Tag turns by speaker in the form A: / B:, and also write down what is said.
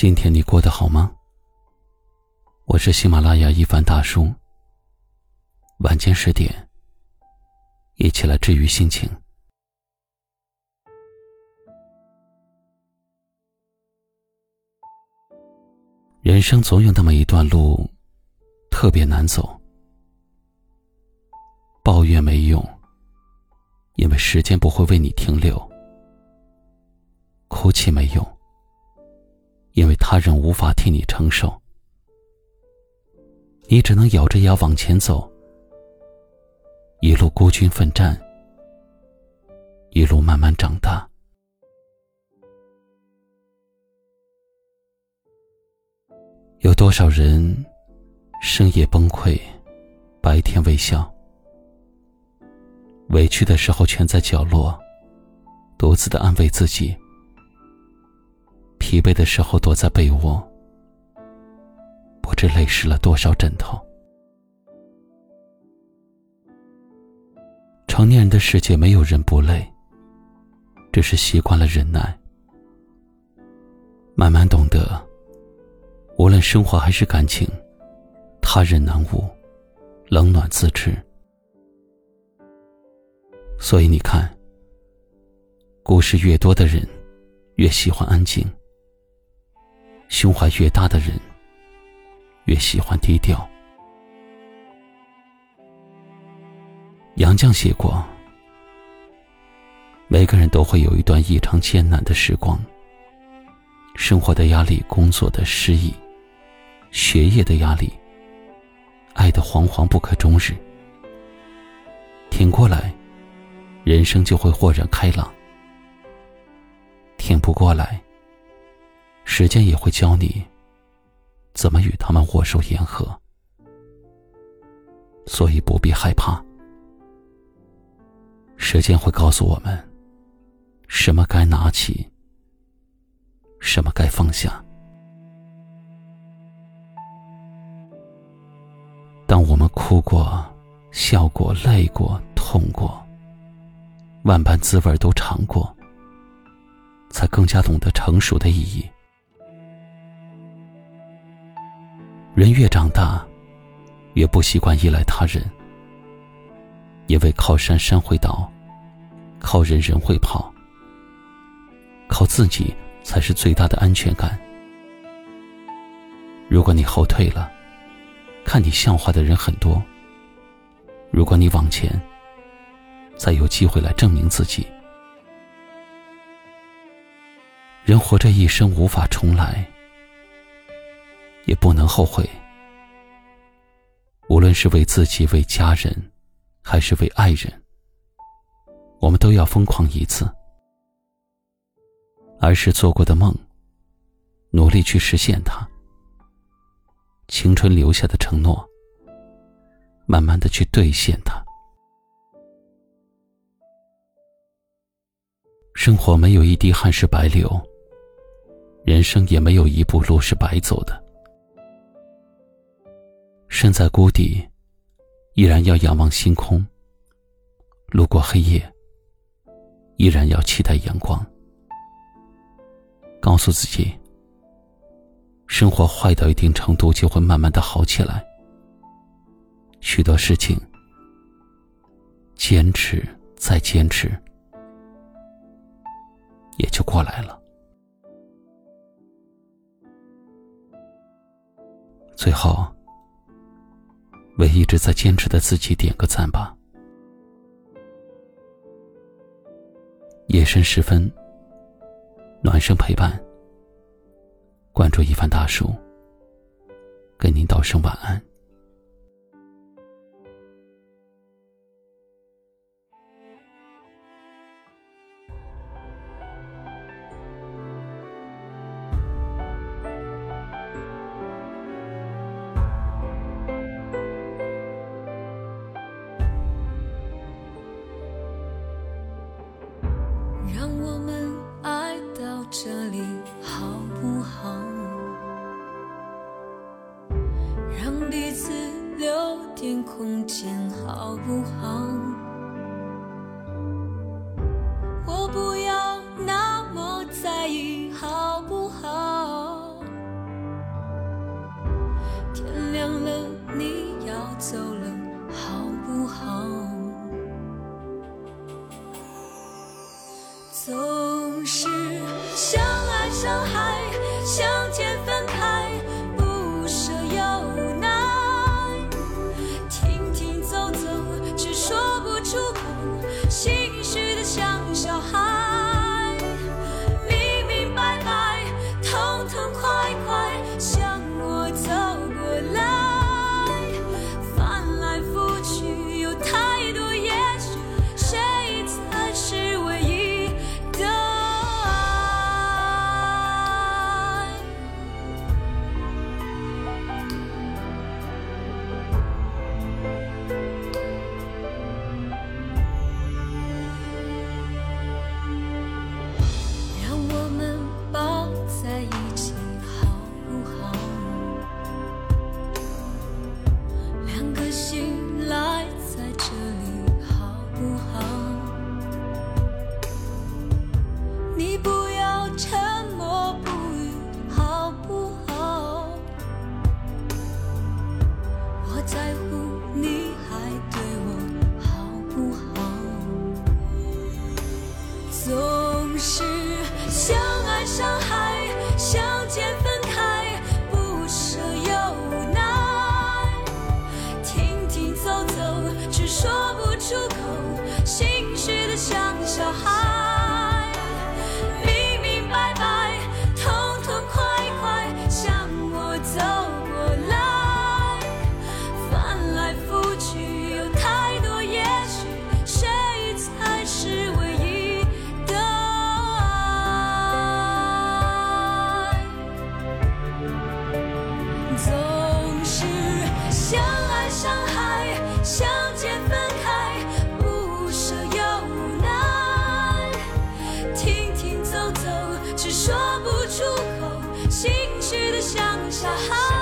A: 今天你过得好吗？我是喜马拉雅一凡大叔。晚间十点，一起来治愈心情。人生总有那么一段路，特别难走。抱怨没用，因为时间不会为你停留；哭泣没用。因为他人无法替你承受，你只能咬着牙往前走，一路孤军奋战，一路慢慢长大。有多少人深夜崩溃，白天微笑，委屈的时候蜷在角落，独自的安慰自己。疲惫的时候，躲在被窝，不知累湿了多少枕头。成年人的世界，没有人不累，只是习惯了忍耐，慢慢懂得，无论生活还是感情，他人难悟，冷暖自知。所以你看，故事越多的人，越喜欢安静。胸怀越大的人，越喜欢低调。杨绛写过：“每个人都会有一段异常艰难的时光，生活的压力、工作的失意、学业的压力、爱的惶惶不可终日。挺过来，人生就会豁然开朗；挺不过来。”时间也会教你怎么与他们握手言和，所以不必害怕。时间会告诉我们，什么该拿起，什么该放下。当我们哭过、笑过、累过、痛过，万般滋味都尝过，才更加懂得成熟的意义。人越长大，越不习惯依赖他人，因为靠山山会倒，靠人人会跑，靠自己才是最大的安全感。如果你后退了，看你笑话的人很多；如果你往前，才有机会来证明自己。人活着一生无法重来。也不能后悔。无论是为自己、为家人，还是为爱人，我们都要疯狂一次。儿时做过的梦，努力去实现它；青春留下的承诺，慢慢的去兑现它。生活没有一滴汗是白流，人生也没有一步路是白走的。身在谷底，依然要仰望星空；路过黑夜，依然要期待阳光。告诉自己，生活坏到一定程度，就会慢慢的好起来。许多事情，坚持再坚持，也就过来了。最后。为一直在坚持的自己点个赞吧。夜深时分，暖声陪伴。关注一番大叔，跟您道声晚安。
B: 空间好不好我不要那么在意好不好天亮了你要走了好不好总是相爱相爱相见小孩。